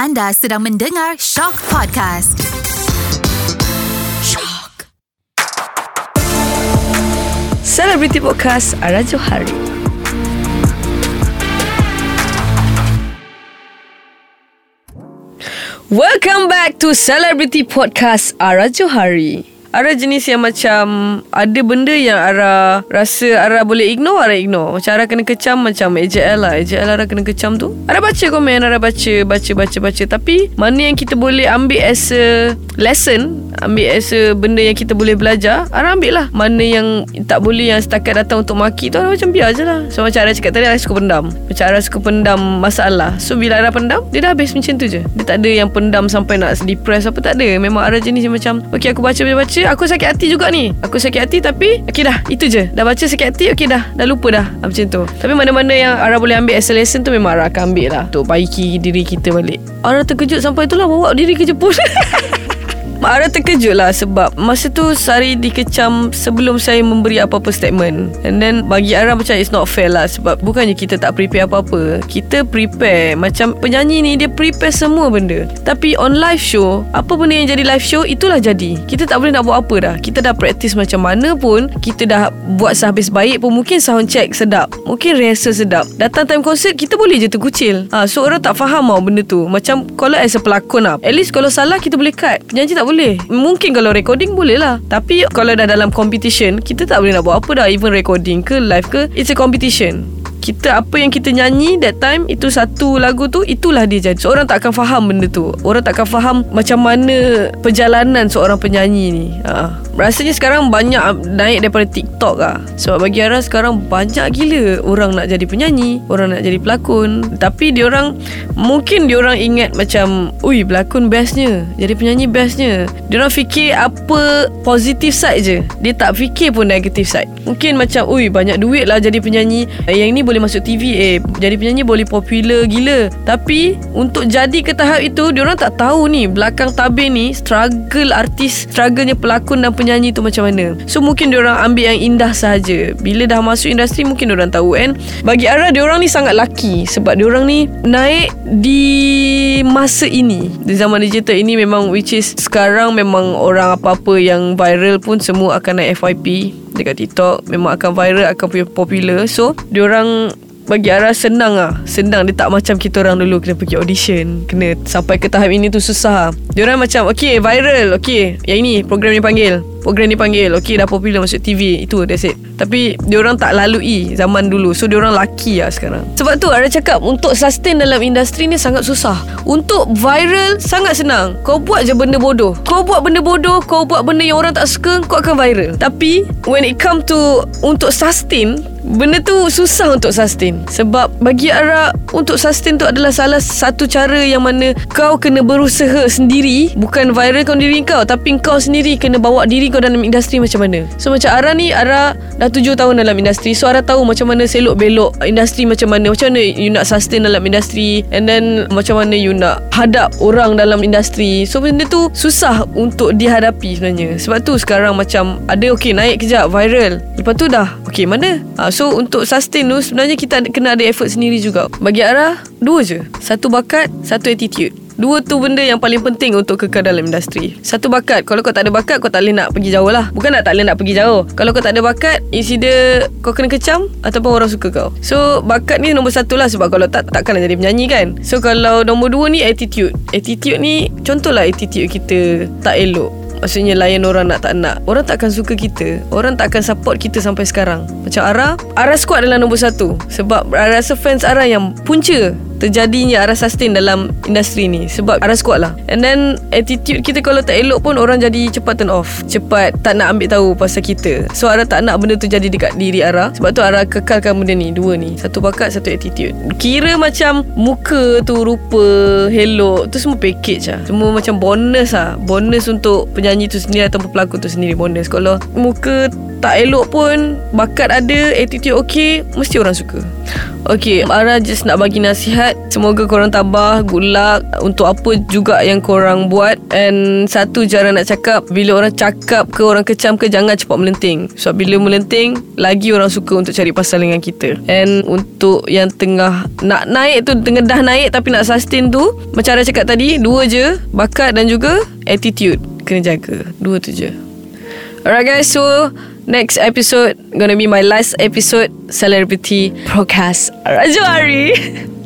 Anda sedang mendengar Shock Podcast. Shock. Celebrity Podcast Ara Johari. Welcome back to Celebrity Podcast Ara Johari. Ara jenis yang macam Ada benda yang Ara Rasa Ara boleh ignore Ara ignore. Macam Ara kena kecam Macam AJL lah. AJL Ara kena kecam tu. Ara baca komen Ara baca Baca baca baca. Tapi Mana yang kita boleh ambil as a Lesson Ambil as a Benda yang kita boleh belajar Ara ambil lah. Mana yang Tak boleh yang setakat datang untuk maki tu Ara macam biar je lah. So macam Ara cakap tadi Ara suka pendam. Macam Ara suka pendam masalah. So bila Ara pendam Dia dah habis macam tu je. Dia tak ada yang pendam Sampai nak depress apa Tak ada. Memang Ara jenis yang macam Okay aku baca baca baca Aku sakit hati juga ni. Aku sakit hati tapi Okay dah Itu je. Dah baca sakit hati Okay dah. Dah lupa dah ah, Macam tu. Tapi mana-mana yang Ara boleh ambil as a lesson tu Memang Ara akan ambil lah. Untuk baiki diri kita balik. Ara terkejut sampai itulah Bawa diri ke Jepun Ara terkejut lah sebab masa tu Sari dikecam sebelum saya memberi apa-apa statement. And then bagi Ara macam it's not fair lah sebab bukannya kita tak prepare apa-apa. Kita prepare. Macam penyanyi ni dia prepare semua benda. Tapi on live show, apa benda yang jadi live show itulah jadi. Kita tak boleh nak buat apa dah. Kita dah practice macam mana pun, kita dah buat sehabis baik pun mungkin sound check sedap. Mungkin rehearsal sedap. Datang time concert kita boleh je terkucil. Ha, so orang tak faham tau benda tu. Macam kalau as a pelakon lah. At least kalau salah kita boleh cut. Penyanyi tak boleh Mungkin kalau recording boleh lah. Tapi kalau dah dalam competition Kita tak boleh nak buat apa dah. Even recording ke live ke It's a competition kita apa yang kita nyanyi that time itu satu lagu tu itulah dia jadi. Seorang tak akan faham benda tu. Orang tak akan faham macam mana perjalanan seorang penyanyi ni. Ha. rasanya sekarang banyak naik daripada TikTok lah. Sebab bagi Ara sekarang banyak gila orang nak jadi penyanyi orang nak jadi pelakon. Tapi dia orang mungkin dia orang ingat macam ui pelakon bestnya jadi penyanyi bestnya. Dia orang fikir apa positif side je. Dia tak fikir pun negatif side. Mungkin macam ui banyak duit lah jadi penyanyi. Eh, yang ni boleh masuk TV eh jadi penyanyi boleh popular gila. Tapi untuk jadi ke tahap itu dia orang tak tahu ni belakang tabir ni struggle artis strugglenya pelakon dan penyanyi tu macam mana. So mungkin dia orang ambil yang indah saja bila dah masuk industri mungkin dia orang tahu kan bagi Ara dia orang ni sangat lucky sebab dia orang ni naik di masa ini. Di zaman digital ini memang which is sekarang memang orang apa-apa yang viral pun semua akan naik FYP dekat TikTok memang akan viral akan popular so diorang bagi Ara senang ah. Senang dia tak macam kita orang dulu kena pergi audition kena sampai ke tahap ini tu susah. Diorang macam okay viral okay yang ini program ni panggil. Program ni panggil okay dah popular masuk TV itu that's it. Tapi diorang tak lalui zaman dulu. So diorang laki lah sekarang. Sebab tu Ara cakap untuk sustain dalam industri ni sangat susah. Untuk viral sangat senang. Kau buat je benda bodoh. Kau buat benda bodoh kau buat benda yang orang tak suka kau akan viral. Tapi when it come to untuk sustain Benda tu susah untuk sustain. Sebab bagi Ara Untuk sustain tu adalah salah satu cara Yang mana kau kena berusaha sendiri. Bukan viral kau diri kau Tapi kau sendiri kena bawa diri kau dalam industri macam mana. So macam Ara ni Ara dah tujuh tahun dalam industri. So Ara tahu macam mana selok belok Industri macam mana. Macam mana you nak sustain dalam industri And then macam mana you nak Hadap orang dalam industri. So benda tu susah untuk dihadapi sebenarnya. Sebab tu sekarang macam Ada okay naik kejap viral. Lepas tu dah Okay mana ha, So untuk sustain tu Sebenarnya kita kena ada effort sendiri juga Bagi Ara Dua je Satu bakat Satu attitude Dua tu benda yang paling penting untuk kekal dalam industri. Satu bakat. Kalau kau tak ada bakat, kau tak boleh nak pergi jauh lah. Bukan nak tak boleh nak pergi jauh. Kalau kau tak ada bakat, it's either kau kena kecam ataupun orang suka kau. So, bakat ni nombor satu lah sebab kalau tak, takkan jadi penyanyi kan. So, kalau nombor dua ni attitude. Attitude ni, contohlah attitude kita tak elok. Maksudnya layan orang nak tak nak. Orang tak akan suka kita. Orang tak akan support kita sampai sekarang. Macam Ara Ara Squad adalah nombor satu. Sebab Ara rasa fans Ara yang punca terjadinya arah sustain dalam industri ni sebab arah kuat lah. And then attitude kita kalau tak elok pun orang jadi cepat turn off. Cepat tak nak ambil tahu pasal kita. So arah tak nak benda tu jadi dekat diri arah. Sebab tu arah kekalkan benda ni. Dua ni. Satu bakat satu attitude. Kira macam muka tu rupa hello tu semua package lah. Semua macam bonus lah. Bonus untuk penyanyi tu sendiri ataupun pelakon tu sendiri. Bonus. Kalau muka tak elok pun Bakat ada Attitude okay Mesti orang suka. Okay Ara just nak bagi nasihat. Semoga korang tabah Good luck Untuk apa juga yang korang buat. And Satu cara nak cakap Bila orang cakap ke Orang kecam ke Jangan cepat melenting. Sebab bila melenting Lagi orang suka Untuk cari pasal dengan kita. And Untuk yang tengah Nak naik tu Tengah dah naik Tapi nak sustain tu Macam Ara cakap tadi Dua je Bakat dan juga Attitude. Kena jaga Dua tu je. Alright guys So Next episode Gonna be my last episode Celebrity Podcast. Rajuari